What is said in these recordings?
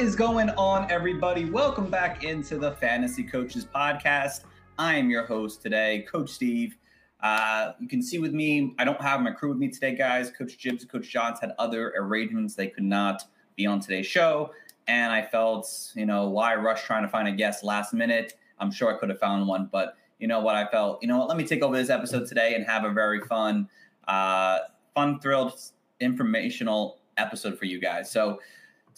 Is going on, everybody? Welcome back into the Fantasy Coaches Podcast. I am your host today, Coach Steve. Uh, you can see with me, I don't have my crew with me today, guys. Coach Jibs and Coach Johns had other arrangements. They could not be on today's show. And I felt, you know, why rush trying to find a guest last minute? I'm sure I could have found one, but you know what? I felt, you know what? Let me take over this episode today and have a very fun, uh, fun, thrilled, informational episode for you guys. So,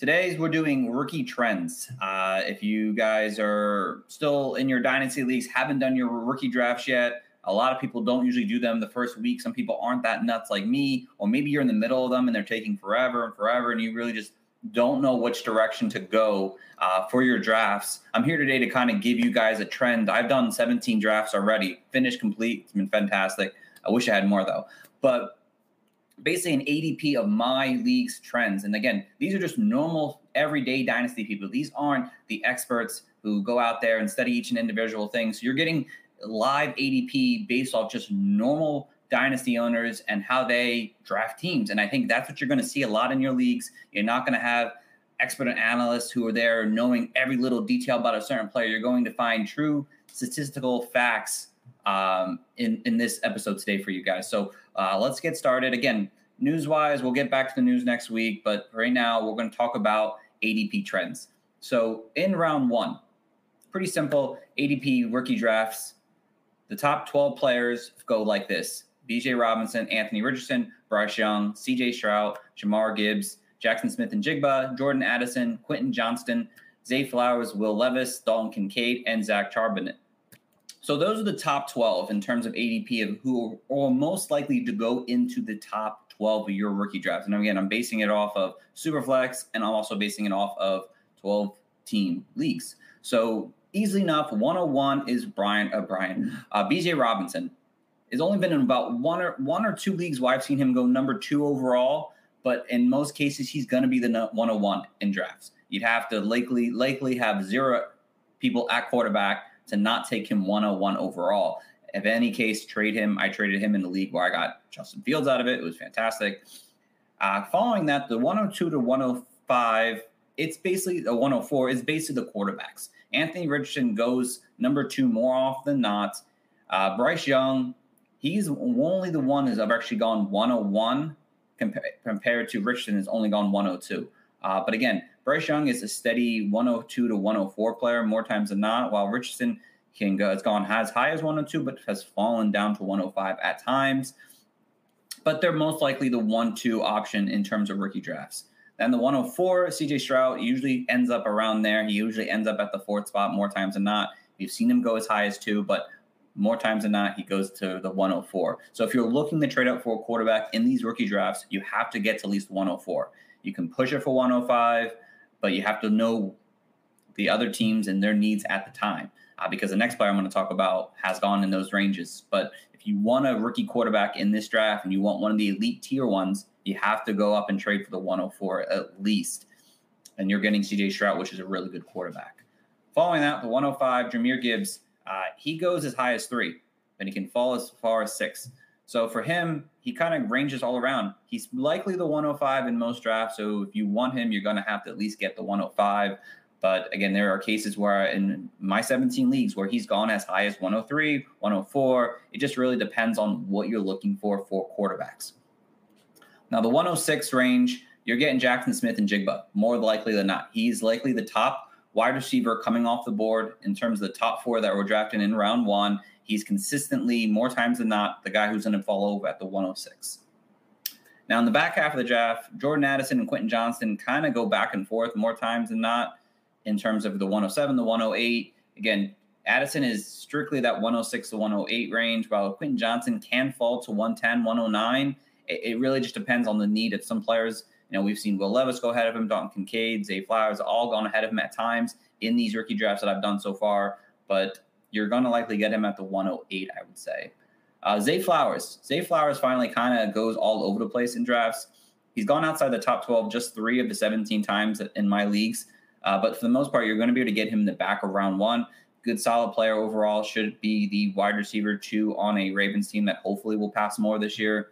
Today's we're doing rookie trends. Uh, if you guys are still in your dynasty leagues, haven't done your rookie drafts yet, a lot of people don't usually do them the first week. Some people aren't that nuts like me, or maybe you're in the middle of them and they're taking forever and forever, and you really just don't know which direction to go uh, for your drafts. I'm here today to kind of give you guys a trend. I've done 17 drafts already, finished complete. It's been fantastic. I wish I had more though, but basically an ADP of my league's trends. And again, these are just normal, everyday dynasty people. These aren't the experts who go out there and study each and individual thing. So you're getting live ADP based off just normal dynasty owners and how they draft teams. And I think that's what you're going to see a lot in your leagues. You're not going to have expert analysts who are there knowing every little detail about a certain player. You're going to find true statistical facts um, in in this episode today for you guys. So uh, let's get started. Again, news wise, we'll get back to the news next week, but right now we're going to talk about ADP trends. So in round one, pretty simple ADP rookie drafts. The top 12 players go like this Bijan Robinson, Anthony Richardson, Bryce Young, CJ Stroud, Jahmyr Gibbs, Jaxon Smith-Njigba, Jordan Addison, Quentin Johnston, Zay Flowers, Will Levis, Dalton Kincaid, and Zach Charbonnet. So those are the top 12 in terms of ADP of who are most likely to go into the top 12 of your rookie drafts. And again, I'm basing it off of Superflex and I'm also basing it off of 12 team leagues. So easily enough, 101 is Brian Brian uh, Bijan Robinson. Has only been in about one or one or two leagues where I've seen him go number two overall, but in most cases he's going to be the 101 in drafts. You'd have to likely likely have zero people at quarterback to not take him 101 overall. If any case, trade him. I traded him in the league where I got Justin Fields out of it. It was fantastic. Uh, following that, the 102 to 105, it's basically a 104 is basically the quarterbacks. Anthony Richardson goes number two more often than not. Uh, Bryce Young, he's only the one who's actually gone 101 compa- compared to Richardson has only gone 102. Uh, but again, Bryce Young is a steady 102 to 104 player more times than not, while Richardson can go, it's gone as high as 102, but has fallen down to 105 at times. But they're most likely the 1 2 option in terms of rookie drafts. Then the 104, CJ Stroud usually ends up around there. He usually ends up at the fourth spot more times than not. We've seen him go as high as two, but more times than not, he goes to the 104. So if you're looking to trade up for a quarterback in these rookie drafts, you have to get to at least 104. You can push it for 105, but you have to know the other teams and their needs at the time. Uh, because the next player I'm going to talk about has gone in those ranges. But if you want a rookie quarterback in this draft and you want one of the elite tier ones, you have to go up and trade for the 104 at least. And you're getting CJ Stroud, which is a really good quarterback. Following that, the 105, Jahmyr Gibbs, uh, he goes as high as three, but he can fall as far as six. So for him, he kind of ranges all around. He's likely the 105 in most drafts. So if you want him, you're going to have to at least get the 105. But again, there are cases where in my 17 leagues where he's gone as high as 103, 104. It just really depends on what you're looking for for quarterbacks. Now, the 106 range, you're getting Jaxon Smith-Njigba more likely than not. He's likely the top wide receiver coming off the board in terms of the top four that were drafted in round one. He's consistently, more times than not, the guy who's going to fall over at the 106. Now, in the back half of the draft, Jordan Addison and Quentin Johnston kind of go back and forth more times than not in terms of the 107, the 108. Again, Addison is strictly that 106 to 108 range, while Quentin Johnston can fall to 110, 109. it, it, really just depends on the need of some players. You know, we've seen Will Levis go ahead of him, Dalton Kincaid, Zay Flowers, all gone ahead of him at times in these rookie drafts that I've done so far. But you're going to likely get him at the 108, I would say. Uh, Zay Flowers. Zay Flowers finally kind of goes all over the place in drafts. He's gone outside the top 12 just three of the 17 times in my leagues. Uh, but for the most part, you're going to be able to get him in the back of round one. Good, solid player overall. Should be the wide receiver two on a Ravens team that hopefully will pass more this year.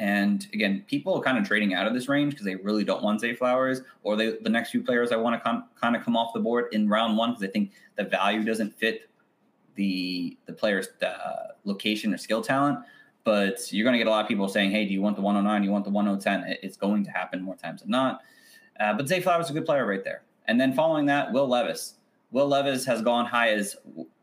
And again, people are kind of trading out of this range because they really don't want Zay Flowers, or they, the next few players I want to come, kind of come off the board in round one because I think the value doesn't fit the the player's uh, location or skill talent. But you're going to get a lot of people saying, "Hey, do you want the 109? Do you want the 110?" It's going to happen more times than not. Uh, but Zay Flowers is a good player right there. And then following that, Will Levis. Will Levis has gone high as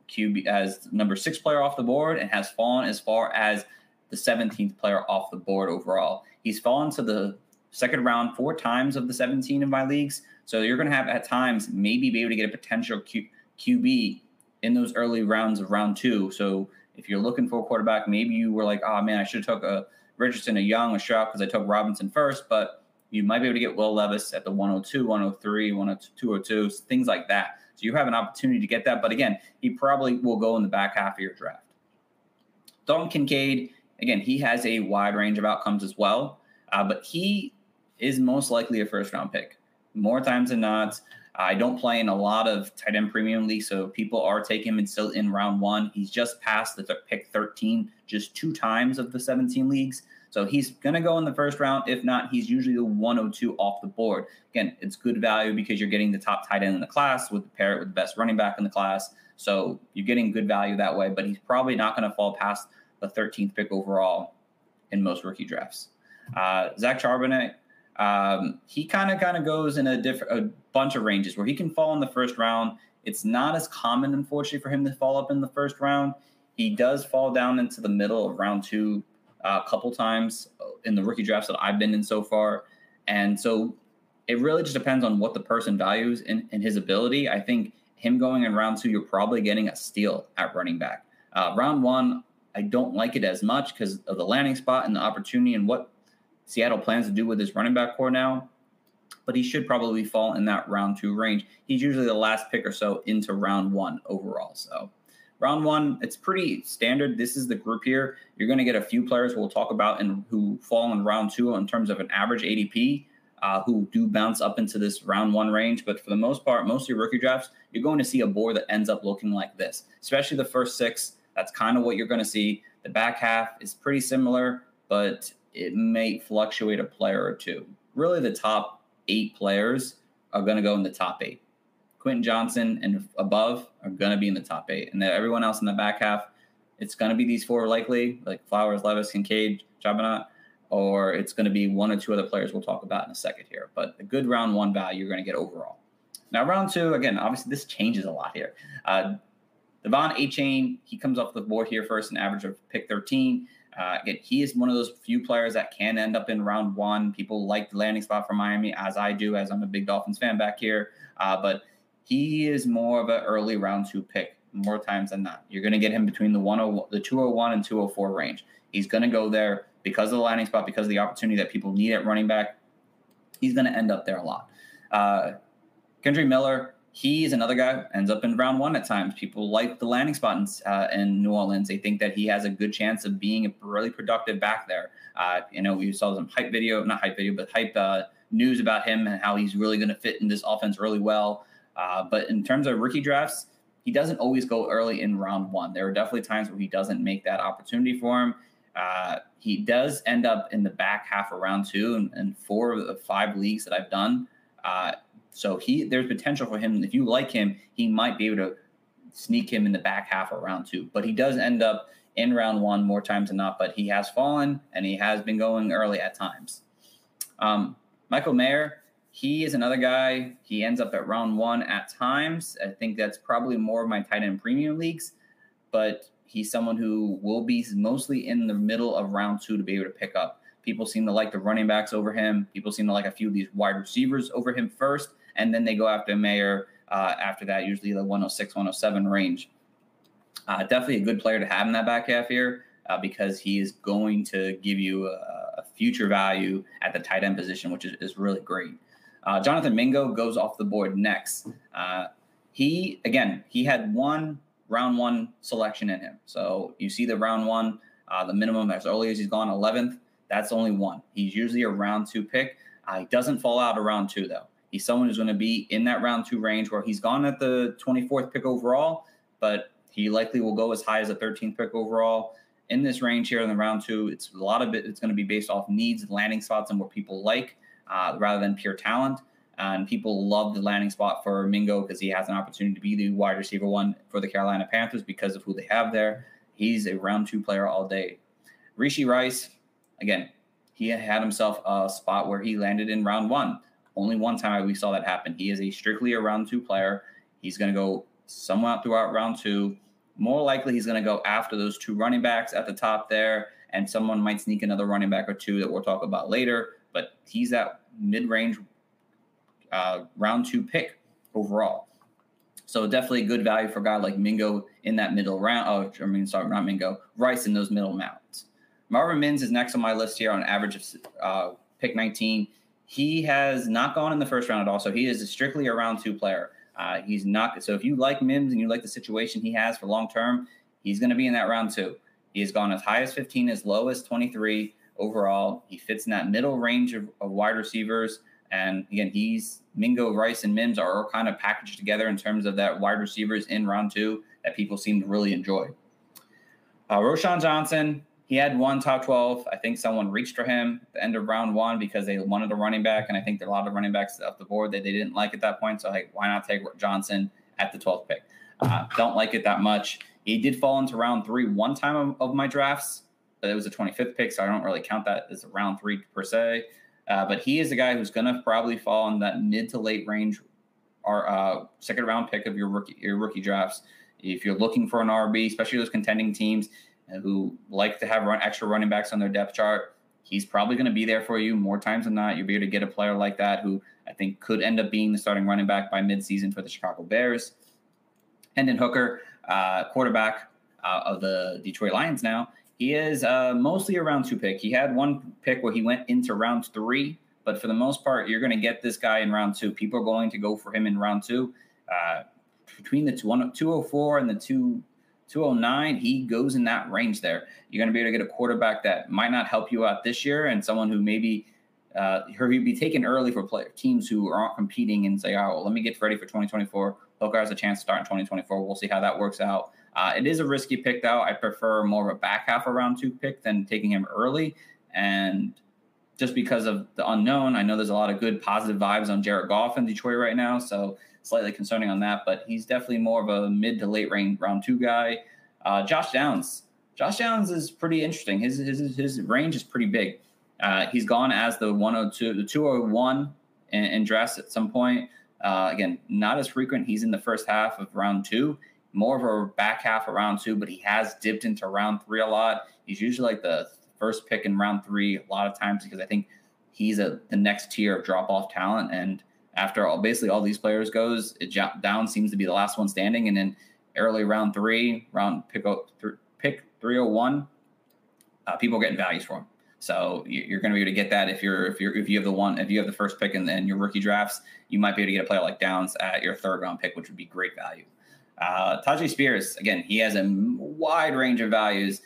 QB as number six player off the board and has fallen as far as the 17th player off the board overall. He's fallen to the second round four times of the 17 in my leagues. So you're going to have at times maybe be able to get a potential Q, QB in those early rounds of round two. So if you're looking for a quarterback, maybe you were like, oh man, I should have took a Richardson, a Young, a Stroud because I took Robinson first, but you might be able to get Will Levis at the 102, 103, 102, 202, things like that. So you have an opportunity to get that. But again, he probably will go in the back half of your draft. Dalton Kincaid, again, he has a wide range of outcomes as well, uh, but he is most likely a first round pick. More times than not, I don't play in a lot of tight end premium leagues, so people are taking him still in round one. He's just passed the th- pick 13 just two times of the 17 leagues. So he's going to go in the first round. If not, he's usually the 102 off the board. Again, it's good value because you're getting the top tight end in the class with the pair it with the best running back in the class. So you're getting good value that way, but he's probably not going to fall past the 13th pick overall in most rookie drafts. Uh, Zach Charbonnet, um, he kind of kind of goes in a different a bunch of ranges where he can fall in the first round. It's not as common, unfortunately, for him to fall up in the first round. He does fall down into the middle of round two uh, a couple times in the rookie drafts that I've been in so far. And so it really just depends on what the person values in, in his ability. I think him going in round two, you're probably getting a steal at running back. Uh, round one, I don't like it as much because of the landing spot and the opportunity and what Seattle plans to do with his running back core now. But he should probably fall in that round two range. He's usually the last pick or so into round one overall. So round one, it's pretty standard. This is the group here. You're going to get a few players we'll talk about and who fall in round two in terms of an average ADP, uh, who do bounce up into this round one range. But for the most part, most of your rookie drafts, you're going to see a board that ends up looking like this, especially the first six. That's kind of what you're going to see. The back half is pretty similar, but it may fluctuate a player or two. Really, the top eight players are going to go in the top eight. Quentin Johnston and above are going to be in the top eight, and then everyone else in the back half, it's going to be these four likely, like Flowers, Levis, Kincaid, Charbonnet, or it's going to be one or two other players we'll talk about in a second here. But a good round one value you're going to get overall. Now, round two, again, obviously this changes a lot here. Uh, De'Von Achane, he comes off the board here first, an average of pick 13. Uh, again, he is one of those few players that can end up in round one. People like the landing spot for Miami, as I do, as I'm a big Dolphins fan back here. Uh, but he is more of an early round two pick more times than not. You're going to get him between the 101, the 201 and 204 range. He's going to go there because of the landing spot, because of the opportunity that people need at running back. He's going to end up there a lot. Uh, Kendre Miller, He's another guy ends up in round one at times. People like the landing spot in, uh, in New Orleans. They think that he has a good chance of being a really productive back there. Uh, you know, we saw some hype video, not hype video, but hype uh, news about him and how he's really going to fit in this offense really well. Uh, but in terms of rookie drafts, he doesn't always go early in round one. There are definitely times where he doesn't make that opportunity for him. Uh, he does end up in the back half of round two, and, and four of the five leagues that I've done. So he there's potential for him. If you like him, he might be able to sneak him in the back half of round two. But he does end up in round one more times than not. But he has fallen and he has been going early at times. Um, Michael Mayer, he is another guy. He ends up at round one at times. I think that's probably more of my tight end premium leagues, but he's someone who will be mostly in the middle of round two to be able to pick up. People seem to like the running backs over him. People seem to like a few of these wide receivers over him first and then they go after Mayer uh, after that, usually the 106, 107 range. Uh, definitely a good player to have in that back half here. uh, because he is going to give you a, a, future value at the tight end position, which is, is really great. Uh, Jonathan Mingo goes off the board next. Uh, he, again, he had one round one selection in him. So you see the round one, uh, the minimum as early as he's gone 11th. That's only one. He's usually a round two pick. He doesn't fall out of round two, though. He's someone who's going to be in that round two range where he's gone at the 24th pick overall, but he likely will go as high as a 13th pick overall. In this range here in the round two, it's a lot of it. It's going to be based off needs, landing spots, and what people like uh, rather than pure talent. And people love the landing spot for Mingo because he has an opportunity to be the wide receiver one for the Carolina Panthers because of who they have there. He's a round two player all day. Rashee Rice, again, he had himself a spot where he landed in round one. Only one time we saw that happen. He is a strictly a round two player. He's going to go somewhat throughout round two. More likely, he's going to go after those two running backs at the top there, and someone might sneak another running back or two that we'll talk about later. But he's that mid range uh, round two pick overall. So definitely good value for a guy like Mingo in that middle round. Oh, I mean, sorry, not Mingo, Rice in those middle mounts. Marvin Mims is next on my list here on average of uh, pick 19. He has not gone in the first round at all, so he is strictly a round two player. Uh, he's not so if you like Mims and you like the situation he has for long term, he's going to be in that round two. He has gone as high as 15, as low as 23 overall. He fits in that middle range of, of wide receivers. And again, he's Mingo, Rice, and Mims are all kind of packaged together in terms of that wide receivers in round two that people seem to really enjoy. Uh, Roschon Johnson, he had one top 12. I think someone reached for him at the end of round one because they wanted a running back. And I think there are a lot of running backs up the board that they didn't like at that point. So, like, why not take Johnson at the 12th pick? Uh, don't like it that much. He did fall into round three one time of, of, my drafts, but it was a 25th pick. So I don't really count that as a round three per se. Uh, but he is a guy who's going to probably fall in that mid to late range or uh, second round pick of your rookie, your rookie drafts. If you're looking for an RB, especially those contending teams, who like to have run extra running backs on their depth chart. He's probably going to be there for you more times than not. You'll be able to get a player like that who I think could end up being the starting running back by midseason for the Chicago Bears. Hendon Hooker, uh, quarterback uh, of the Detroit Lions now, he is uh, mostly a round two pick. He had one pick where he went into round three, but for the most part, you're going to get this guy in round two. People are going to go for him in round two. Uh, between the two, 204 and the two 209, he goes in that range there. You're going to be able to get a quarterback that might not help you out this year and someone who maybe uh, he'd be taken early for play, teams who aren't competing and say, oh, well, let me get ready for 2024. Hooker has a chance to start in 2024. We'll see how that works out. Uh, it is a risky pick, though. I prefer more of a back half of round two pick than taking him early. And just because of the unknown, I know there's a lot of good positive vibes on Jared Goff in Detroit right now. So slightly concerning on that, but he's definitely more of a mid to late range round two guy. Uh, Josh Downs. Josh Downs is pretty interesting. His his his range is pretty big. Uh, he's gone as the 102, the 201 in, in drafts at some point. Uh, again, not as frequent. He's in the first half of round two, more of a back half of round two, but he has dipped into round three a lot. He's usually like the first pick in round three a lot of times because I think he's a the next tier of drop off talent and after all, basically all these players goes, it down seems to be the last one standing, and then early round three, round pick pick three hundred oh one, uh, people getting values for him. So you're going to be able to get that if you're if you're if you have the one if you have the first pick in, in your rookie drafts, you might be able to get a player like Downs at your third round pick, which would be great value. Uh, Spears again, he has a wide range of values.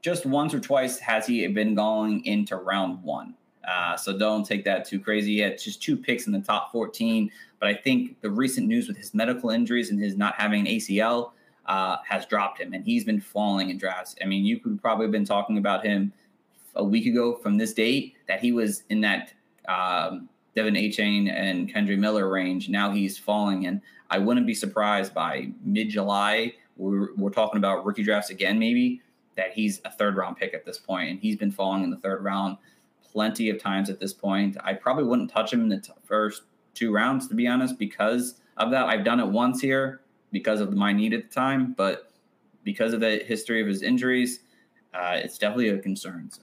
Just once or twice has he been going into round one. Uh, so don't take that too crazy. He had just two picks in the top 14. But I think the recent news with his medical injuries and his not having an ACL uh, has dropped him, and he's been falling in drafts. I mean, you could probably have been talking about him a week ago from this date that he was in that um, De'Von Achane and Kendre Miller range. Now he's falling, and I wouldn't be surprised by mid July. We're, we're talking about rookie drafts again, maybe that he's a third round pick at this point, and he's been falling in the third round plenty of times at this point. I probably wouldn't touch him in the t- first two rounds, to be honest, because of that. I've done it once here because of my need at the time, but because of the history of his injuries, uh, it's definitely a concern. So,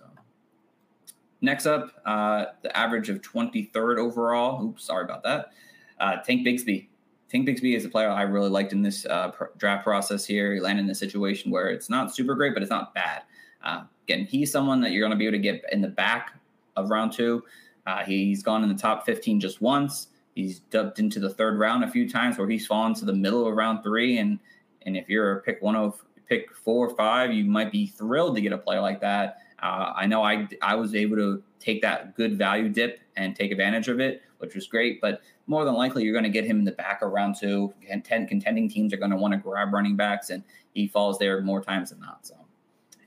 next up, uh, the average of 23rd overall. Oops, sorry about that. Uh, Tank Bigsby. Tank Bigsby is a player I really liked in this uh, pr- draft process here. He landed in a situation where it's not super great, but it's not bad. Uh, again, he's someone that you're going to be able to get in the back of round two. Uh, he's gone in the top 15 just once. He's dubbed into the third round a few times where he's fallen to the middle of round three. And and if you're a pick one of pick four or five, you might be thrilled to get a player like that. Uh, I know I I was able to take that good value dip and take advantage of it, which was great. But more than likely, you're going to get him in the back of round two. Ten contending teams are going to want to grab running backs, and he falls there more times than not. So,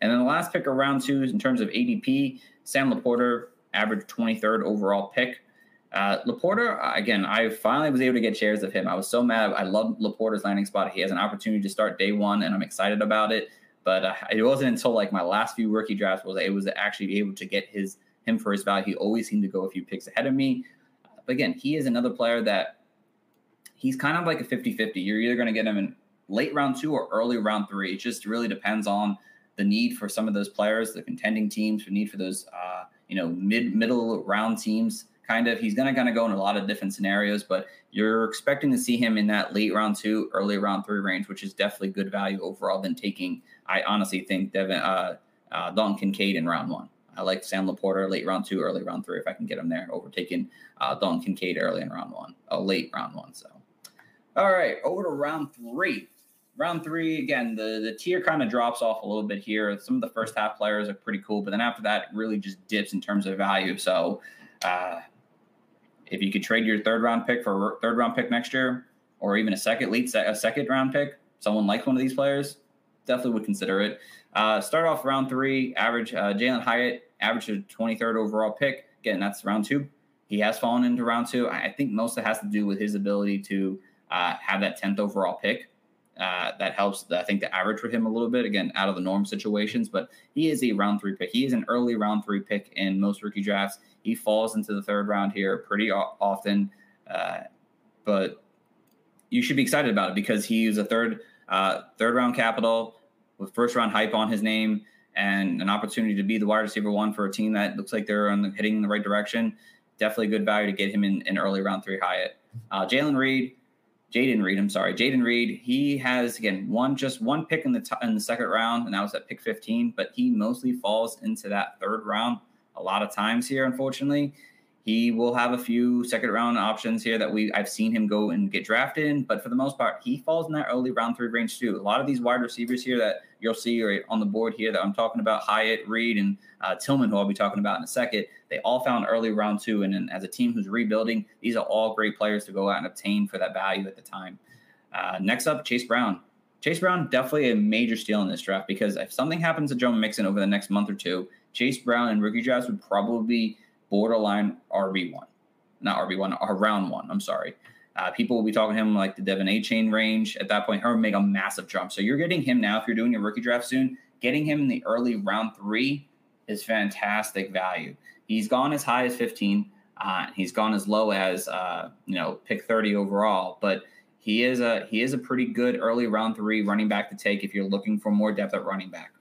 and then the last pick of round two is in terms of ADP, Sam LaPorta, average 23rd overall pick. Uh, LaPorta, again, I finally was able to get shares of him. I was so mad. I love LaPorta's landing spot. He has an opportunity to start day one, and I'm excited about it. But uh, it wasn't until like my last few rookie drafts was I was actually able to get his him for his value. He always seemed to go a few picks ahead of me. But again, he is another player that he's kind of like a 50-50. You're either going to get him in late round two or early round three. It just really depends on the need for some of those players, the contending teams, the need for those uh, you know mid middle round teams kind of. He's going to kind of go in a lot of different scenarios, but you're expecting to see him in that late round two, early round three range, which is definitely good value overall than taking. I honestly think Devin uh, uh, Dalton Kincaid in round one. I like Sam LaPorta late round two, early round three if I can get him there, overtaking uh, Dalton Kincaid early in round one, uh, late round one. So, all right, over to round three. Round three again, the the tier kind of drops off a little bit here. Some of the first half players are pretty cool, but then after that, it really just dips in terms of value. So, uh, if you could trade your third round pick for a third round pick next year, or even a second late a second round pick, someone likes one of these players, definitely would consider it. Uh, start off round three, average uh, Jalin Hyatt, average a 23rd overall pick. Again, that's round two. He has fallen into round two. I think most of it has to do with his ability to uh, have that 10th overall pick. Uh, that helps, I think, the average for him a little bit. Again, out of the norm situations, but he is a round three pick. He is an early round three pick in most rookie drafts. He falls into the third round here pretty often, uh, but you should be excited about it because he is a third uh, third round capital with first round hype on his name and an opportunity to be the wide receiver one for a team that looks like they're on the, heading in the right direction. Definitely good value to get him in, in early round three Hyatt. Uh, Jalen Reed Jayden Reed, I'm sorry, Jaden Reed. He has again one just one pick in the t- in the second round, and that was at pick 15. But he mostly falls into that third round a lot of times here, unfortunately. He will have a few second round options here that we I've seen him go and get drafted in, but for the most part, he falls in that early round three range too. A lot of these wide receivers here that you'll see right on the board here that I'm talking about, Hyatt, Reed, and uh, Tillman, who I'll be talking about in a second, they all found early round two. And, and as a team who's rebuilding, these are all great players to go out and obtain for that value at the time. Uh, next up, Chase Brown. Chase Brown definitely a major steal in this draft because if something happens to Joe Mixon over the next month or two, Chase Brown and rookie drafts would probably borderline RB one, not RB one, or round one. I'm sorry. Uh, people will be talking to him like the De'Von Achane range at that point. Her make a massive jump. So you're getting him now if you're doing your rookie draft soon. Getting him in the early round three is fantastic value. He's gone as high as 15. Uh, he's gone as low as uh, you know pick 30 overall, but he is a he is a pretty good early round three running back to take if you're looking for more depth at running back.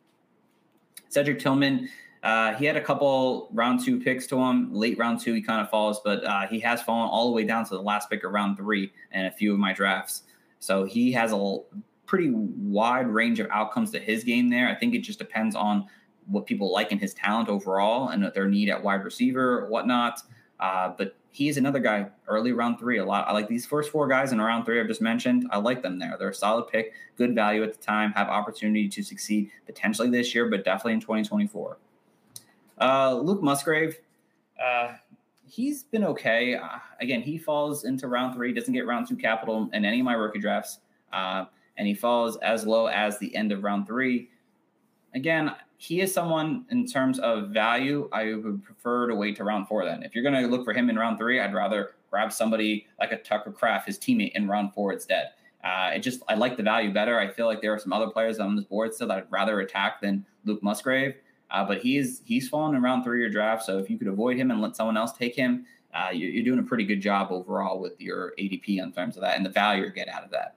Cedric Tillman uh, he had a couple round two picks to him. Late round two, he kind of falls, but uh, he has fallen all the way down to the last pick of round three in a few of my drafts. So he has a pretty wide range of outcomes to his game there. I think it just depends on what people like in his talent overall and their need at wide receiver or whatnot. Uh, but he is another guy early round three. A lot. I like these first four guys in round three I've just mentioned. I like them there. They're a solid pick, good value at the time, have opportunity to succeed potentially this year, but definitely in 2024. Uh, Luke Musgrave, uh, he's been okay. Uh, again, he falls into round three, doesn't get round two capital in any of my rookie drafts, uh, and he falls as low as the end of round three. Again, he is someone in terms of value. I would prefer to wait to round four. Then, if you're going to look for him in round three, I'd rather grab somebody like a Tucker Kraft, his teammate, in round four instead. Uh, it just I like the value better. I feel like there are some other players on this board still that I'd rather attack than Luke Musgrave. Uh, but he's he's fallen in round three of your draft. So if you could avoid him and let someone else take him, uh, you're, you're, doing a pretty good job overall with your ADP in terms of that and the value you get out of that.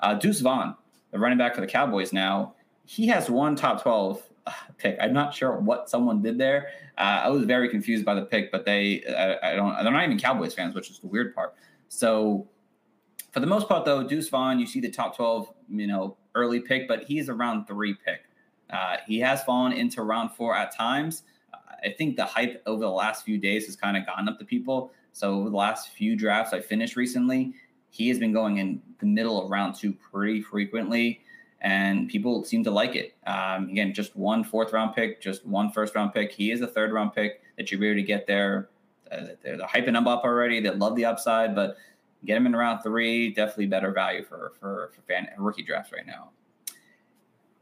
Uh, Deuce Vaughn, the running back for the Cowboys now, he has one top 12 uh, pick. I'm not sure what someone did there. Uh, I was very confused by the pick, but they I, I don't they're not even Cowboys fans, which is the weird part. So for the most part, though, Deuce Vaughn, you see the top 12, you know, early pick, but he's a round three pick. Uh, he has fallen into round four at times. I think the hype over the last few days has kind of gone up to people. So over the last few drafts I finished recently, he has been going in the middle of round two pretty frequently, and people seem to like it. Um, again, just one fourth round pick, just one first round pick. He is a third round pick that you're able to get there. Uh, they're, they're hyping him up already. They love the upside, but get him in round three, definitely better value for for for fan rookie drafts right now.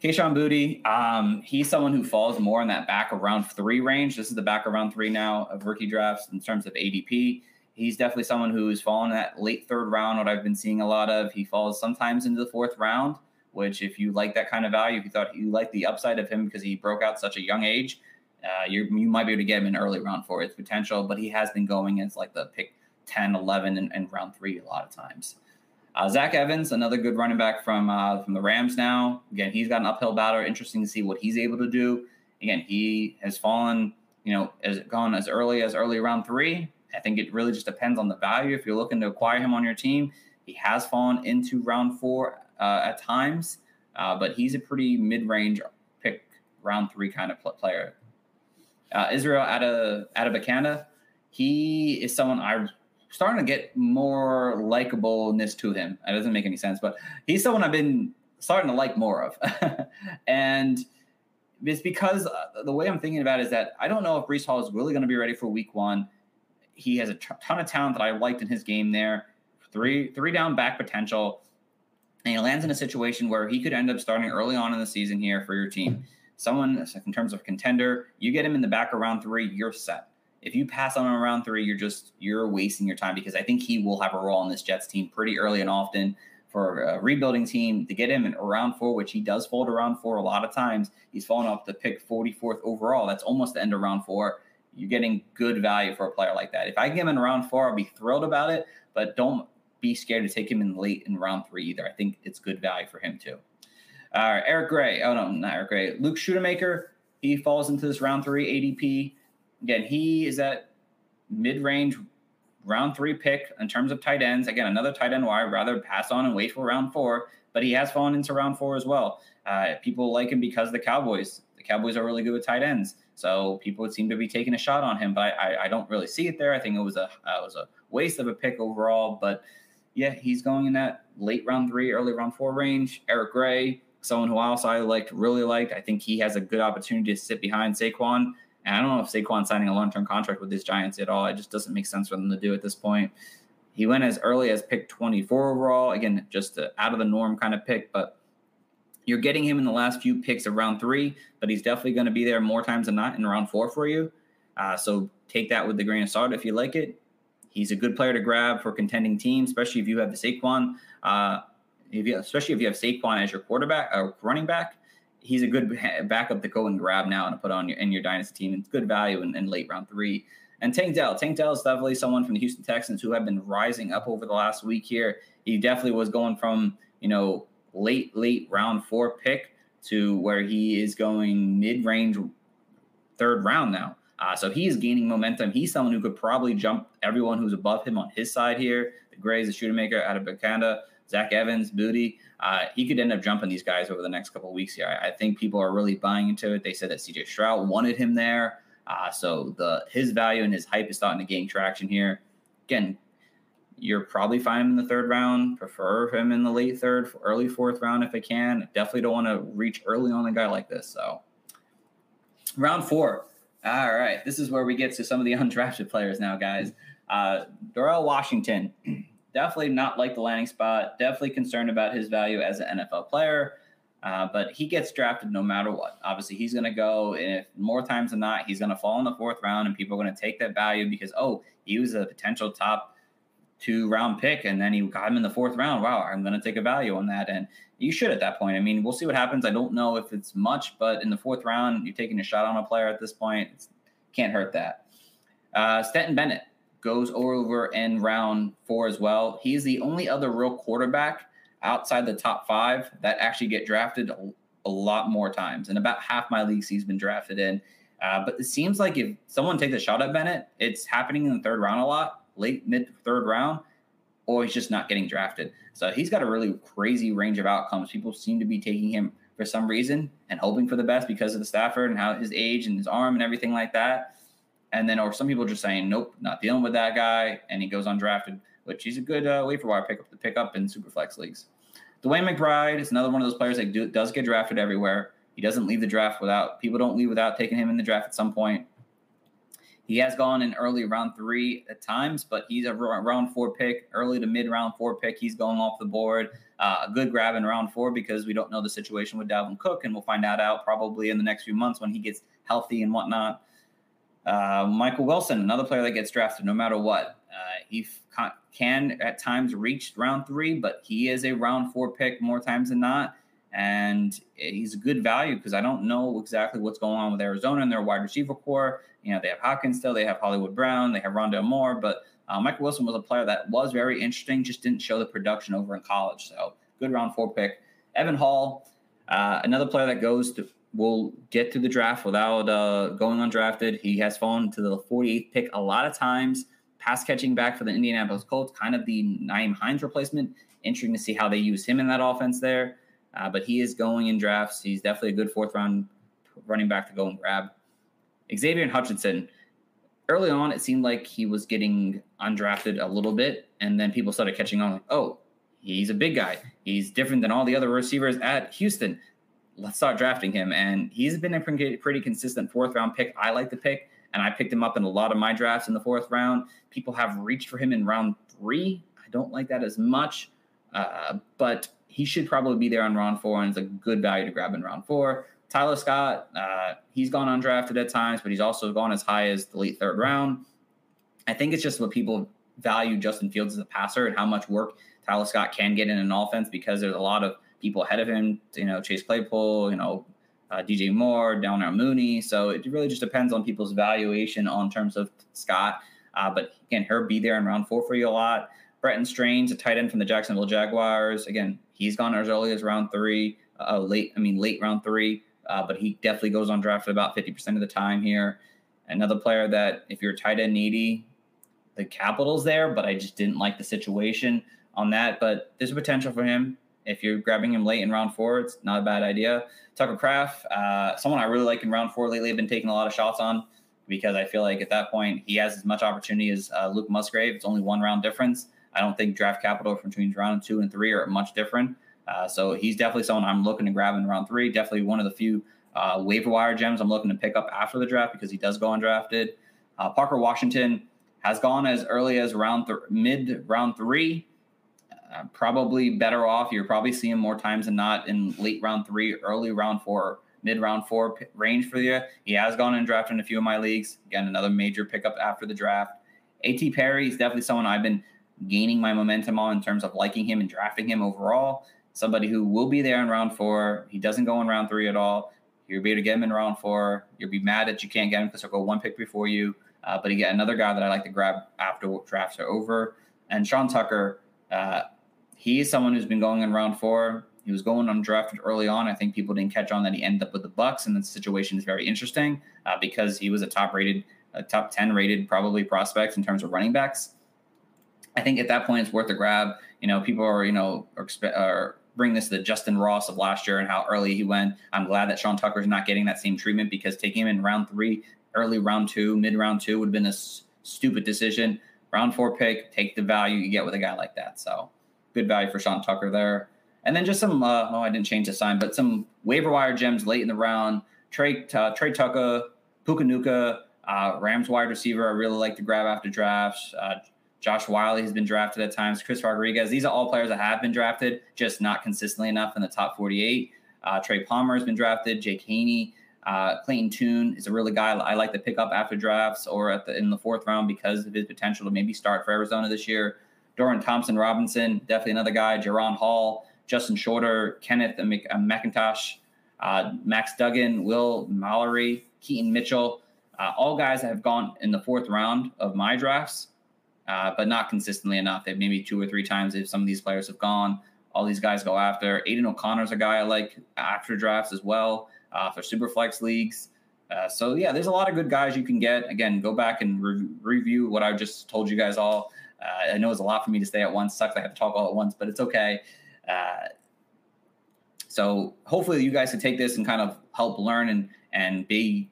Kayshon Boutte, um, he's someone who falls more in that back of round three range. This is the back of round three now of rookie drafts in terms of ADP. He's definitely someone who's fallen in that late third round, what I've been seeing a lot of. He falls sometimes into the fourth round, which if you like that kind of value, if you thought you like the upside of him because he broke out such a young age, uh, you might be able to get him in early round for his potential, but he has been going as like the pick 10, 11, and, and round three a lot of times. Uh, Zach Evans, another good running back from uh, from the Rams. Now, again, he's got an uphill battle. Interesting to see what he's able to do. Again, he has fallen, you know, as gone as early as early round three. I think it really just depends on the value. If you're looking to acquire him on your team, he has fallen into round four uh, at times, uh, but he's a pretty mid-range pick, round three kind of player. Uh, Israel Abanikanda, he is someone I starting to get more likableness to him. It doesn't make any sense, but he's someone I've been starting to like more of. and it's because uh, the way I'm thinking about it is that I don't know if Breece Hall is really going to be ready for week one. He has a ton of talent that I liked in his game there. Three three down back potential. And he lands in a situation where he could end up starting early on in the season here for your team. Someone in terms of contender, you get him in the back around three, you're set if you pass on him around three, you're just you're wasting your time because I think he will have a role in this Jets team pretty early and often for a rebuilding team to get him in around four, which he does fold around four a lot of times. He's fallen off to pick 44th overall. That's almost the end of round four. You're getting good value for a player like that. If I get him in round four, I'll be thrilled about it, but don't be scared to take him in late in round three either. I think it's good value for him too. All right, Eric Gray. Oh no, not Eric Gray. Luke Schoonmaker. He falls into this round three ADP again, he is at mid range round three pick in terms of tight ends. Again, another tight end where I'd rather pass on and wait for round four, but he has fallen into round four as well. Uh, people like him because the Cowboys. The Cowboys are really good with tight ends, so people would seem to be taking a shot on him. But I, I don't really see it there. I think it was a uh, it was a waste of a pick overall. But yeah, he's going in that late round three, early round four range. Eric Gray, someone who also I liked, really liked. I think he has a good opportunity to sit behind Saquon and I don't know if Saquon signing a long term contract with these Giants at all. It just doesn't make sense for them to do at this point. He went as early as pick 24 overall. Again, just out of the norm kind of pick, but you're getting him in the last few picks of round three, but he's definitely going to be there more times than not in round four for you. Uh, so take that with the grain of salt if you like it. He's a good player to grab for contending teams, especially if you have the Saquon. Uh, if you, especially if you have Saquon as your quarterback or running back, he's a good backup to go and grab now and put on your in your dynasty team. It's good value in, in late round three. And Tank Dell, Tank Dell is definitely someone from the Houston Texans who have been rising up over the last week here. He definitely was going from you know late late round four pick to where he is going mid range third round now. Uh, so he is gaining momentum. He's someone who could probably jump everyone who's above him on his side here. The Grays, the Schoonmaker out of Bakanda, Zach Evans, Boutte uh, he could end up jumping these guys over the next couple weeks here. I, I, think people are really buying into it. They said that CJ Stroud wanted him there, uh, so the his value and his hype is starting to gain traction here. Again, you're probably fine in the third round. Prefer him in the late third, early fourth round if I can. Definitely don't want to reach early on a guy like this. So, round four. All right, this is where we get to some of the undrafted players now, guys. Uh, Darnell Washington definitely not like the landing spot. Definitely concerned about his value as an NFL player. Uh, but he gets drafted no matter what. Obviously, he's going to go, and if more times than not, he's going to fall in the fourth round, and people are going to take that value because oh, he was a potential top two round pick, and then he got him in the fourth round. Wow, I'm going to take a value on that, and you should at that point. I mean, we'll see what happens. I don't know if it's much, but in the fourth round, you're taking a shot on a player at this point. It can't hurt that. Uh, Bennett, goes over in round four as well. He's the only other real quarterback outside the top five that actually get drafted a, lot more times. And about half my leagues he's been drafted in. Uh, but it seems like if someone takes a shot at Bennett, it's happening in the third round a lot, late mid third round, or he's just not getting drafted. So he's got a really crazy range of outcomes. People seem to be taking him for some reason and hoping for the best because of the Stafford and how his age and his arm and everything like that. And then, or some people just saying, nope, not dealing with that guy. And he goes undrafted, which he's a good uh, waiver wire pickup to pick up in super flex leagues. DeWayne McBride is another one of those players that do, does get drafted everywhere. He doesn't leave the draft without, people don't leave without taking him in the draft at some point. He has gone in early round three at times, but he's a round four pick, early to mid round four pick. He's going off the board. Uh, a good grab in round four because we don't know the situation with Dalvin Cook, and we'll find that out probably in the next few months when he gets healthy and whatnot. Uh, Michael Wilson, another player that gets drafted no matter what. Uh, he f- can at times reach round three, but he is a round four pick more times than not and he's a good value because I don't know exactly what's going on with Arizona and their wide receiver core. You know, they have Hopkins still, they have Hollywood Brown, they have Rondale Moore, but uh, Michael Wilson was a player that was very interesting, just didn't show the production over in college. So good round four pick. Evan Hull, uh, another player that goes to will get to the draft without uh, going undrafted. He has fallen to the 48th pick a lot of times. Pass catching back for the Indianapolis Colts, kind of the Nyheim Hines replacement. Interesting to see how they use him in that offense there. Uh, but he is going in drafts. He's definitely a good fourth round running back to go and grab. Xavier Hutchinson, early on, it seemed like he was getting undrafted a little bit, and then people started catching on like, oh, he's a big guy. He's different than all the other receivers at Houston. Let's start drafting him. And he's been a pretty consistent fourth round pick. I like the pick, and I picked him up in a lot of my drafts in the fourth round. People have reached for him in round three. I don't like that as much, uh, but he should probably be there on round four, and it's a good value to grab in round four. Tyler Scott, uh, he's gone undrafted at times, but he's also gone as high as the late third round. I think it's just what people value Justin Fields as a passer and how much work Tyler Scott can get in an offense because there's a lot of people ahead of him. You know, Chase Claypool, you know, uh, DJ Moore, Darnell Mooney. So it really just depends on people's valuation on terms of Scott. Uh, but again, he'll be there in round four for you a lot. Brenton Strange, a tight end from the Jacksonville Jaguars. Again, he's gone as early as round three, uh, late, I mean, late round three, uh, but he definitely goes on draft about 50% of the time here. Another player that, if you're tight end needy, the capital's there, but I just didn't like the situation on that. But there's a potential for him. If you're grabbing him late in round four, it's not a bad idea. Tucker Kraft, uh, someone I really like in round four lately, I've been taking a lot of shots on because I feel like at that point he has as much opportunity as uh, Luke Musgrave. It's only one round difference. I don't think draft capital from between round two and three are much different. Uh, so he's definitely someone I'm looking to grab in round three. Definitely one of the few uh, waiver wire gems I'm looking to pick up after the draft because he does go undrafted. Uh, Parker Washington has gone as early as round th- mid round three. Uh, probably better off. You're probably seeing more times than not in late round three, early round four, mid round four p- range for you. He has gone and drafted in a few of my leagues. Again, another major pickup after the draft. A.T. Perry is definitely someone I've been gaining my momentum on in terms of liking him and drafting him overall. Somebody who will be there in round four. He doesn't go in round three at all. You'll be able to get him in round four. You'll be mad that you can't get him because he'll go one pick before you. Uh, but again, another guy that I like to grab after drafts are over. And Sean Tucker, uh, he is someone who's been going in round four. He was going undrafted early on. I think people didn't catch on that he ended up with the Bucks, and the situation is very interesting uh, because he was a top rated, a top ten rated probably prospect in terms of running backs. I think at that point it's worth a grab. You know, people are you know are, are bring this to the Justyn Ross of last year and how early he went. I'm glad that Sean Tucker's not getting that same treatment because taking him in round three, early round two, mid round two would have been a s- stupid decision. Round four pick, take the value you get with a guy like that. So good value for Sean Tucker there. And then just some, uh, oh, I didn't change the sign, but some waiver wire gems late in the round. Trey, uh, Trey Tucker, Puka Nacua, uh, Rams wide receiver. I really like to grab after drafts. Uh, Josh Whyle has been drafted at times. Chris Rodriguez. These are all players that have been drafted, just not consistently enough in the top 48. Uh, Trey Palmer has been drafted. Jake Haney. Uh, Clayton Tune is a really guy I like to pick up after drafts or at the, in the fourth round because of his potential to maybe start for Arizona this year. Dorian Thompson Robinson, definitely another guy. Jaren Hall, Justin Shorter, Kenneth McIntosh, uh, Max Duggan, Will Mallory, Keaton Mitchell, uh, all guys that have gone in the fourth round of my drafts uh, but not consistently enough. They've maybe two or three times if some of these players have gone. All these guys go after. Aidan O'Connell's a guy I like after drafts as well uh, for super flex leagues. Uh, so yeah, there's a lot of good guys you can get. Again, go back and re- review what I just told you guys all. Uh, I know it's a lot for me to say at once. Sucks I have to talk all at once, but it's okay. Uh, So hopefully you guys can take this and kind of help learn and and be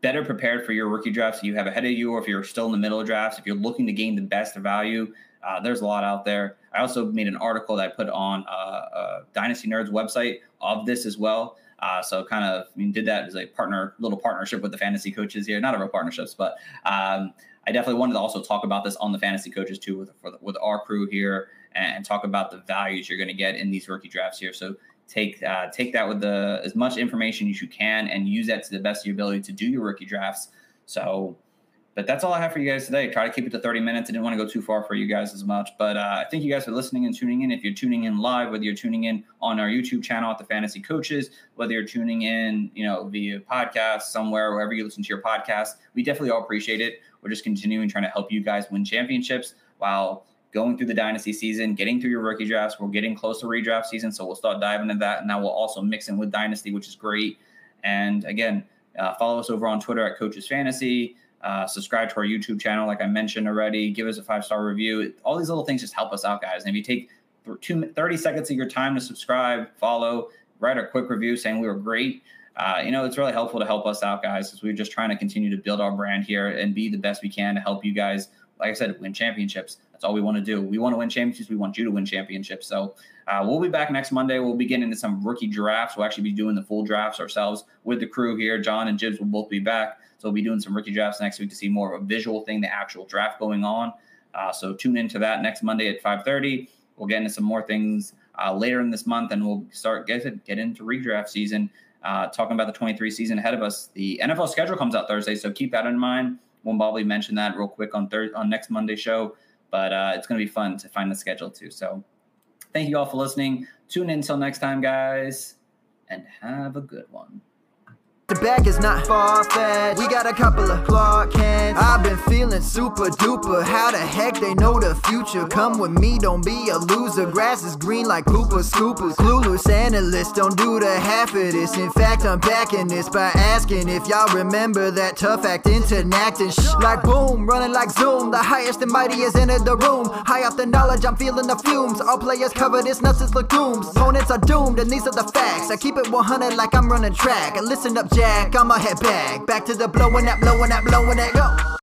better prepared for your rookie drafts you have ahead of you, or if you're still in the middle of drafts, if you're looking to gain the best value, uh, there's a lot out there. I also made an article that I put on uh, uh, Dynasty Nerds website of this as well. Uh, so kind of, I mean, did that as a partner, little partnership with the fantasy coaches here. Not a real partnerships, but um, I definitely wanted to also talk about this on the fantasy coaches too, with with our crew here, and talk about the values you're going to get in these rookie drafts here. So take uh, take that with the as much information as you can and use that to the best of your ability to do your rookie drafts. So, but that's all I have for you guys today. Try to keep it to 30 minutes. I didn't want to go too far for you guys as much, but uh, I thank you guys for listening and tuning in. If you're tuning in live, whether you're tuning in on our YouTube channel at the Fantasy Coaches, whether you're tuning in, you know, via podcast somewhere, wherever you listen to your podcast, we definitely all appreciate it. We're just continuing trying to help you guys win championships while going through the dynasty season, getting through your rookie drafts. We're getting close to redraft season, so we'll start diving into that. And now we'll also mix in with dynasty, which is great. And again, uh, follow us over on Twitter at Coaches Fantasy. Uh, subscribe to our YouTube channel, like I mentioned already. Give us a five star review. All these little things just help us out, guys. And if you take two, 30 seconds of your time to subscribe, follow, write a quick review saying we were great. Uh, you know, it's really helpful to help us out, guys, because we're just trying to continue to build our brand here and be the best we can to help you guys, like I said, win championships. That's all we want to do. We want to win championships. We want you to win championships. So uh, we'll be back next Monday. We'll be getting into some rookie drafts. We'll actually be doing the full drafts ourselves with the crew here. John and Jibs will both be back. So we'll be doing some rookie drafts next week to see more of a visual thing, the actual draft going on. Uh, so tune into that next Monday at 5:30. We'll get into some more things uh, later in this month, and we'll start get get into redraft season. Uh, talking about the 23 season ahead of us. The NFL schedule comes out Thursday, so keep that in mind. We'll probably mention that real quick on third on next Monday show but uh, it's going to be fun to find the schedule too. So thank you all for listening. Tune in until next time, guys, and have a good one. The bag is not far fetched. We got a couple of Clark Kents. I've been feeling super duper. How the heck they know the future? Come with me, don't be a loser. Grass is green like pooper scoopers. Clueless analysts don't do the half of this. In fact, I'm backing this by asking if y'all remember that tough act into acting. Shh, like boom, running like zoom. The highest and mightiest entered the room. High off the knowledge, I'm feeling the fumes. All players covered, it's nuts as legumes. Opponents are doomed, and these are the facts. I keep it 100 like I'm running track. Listen up, Jack, I'ma head back. Back to the blowing that, blowing that, blowing that, go.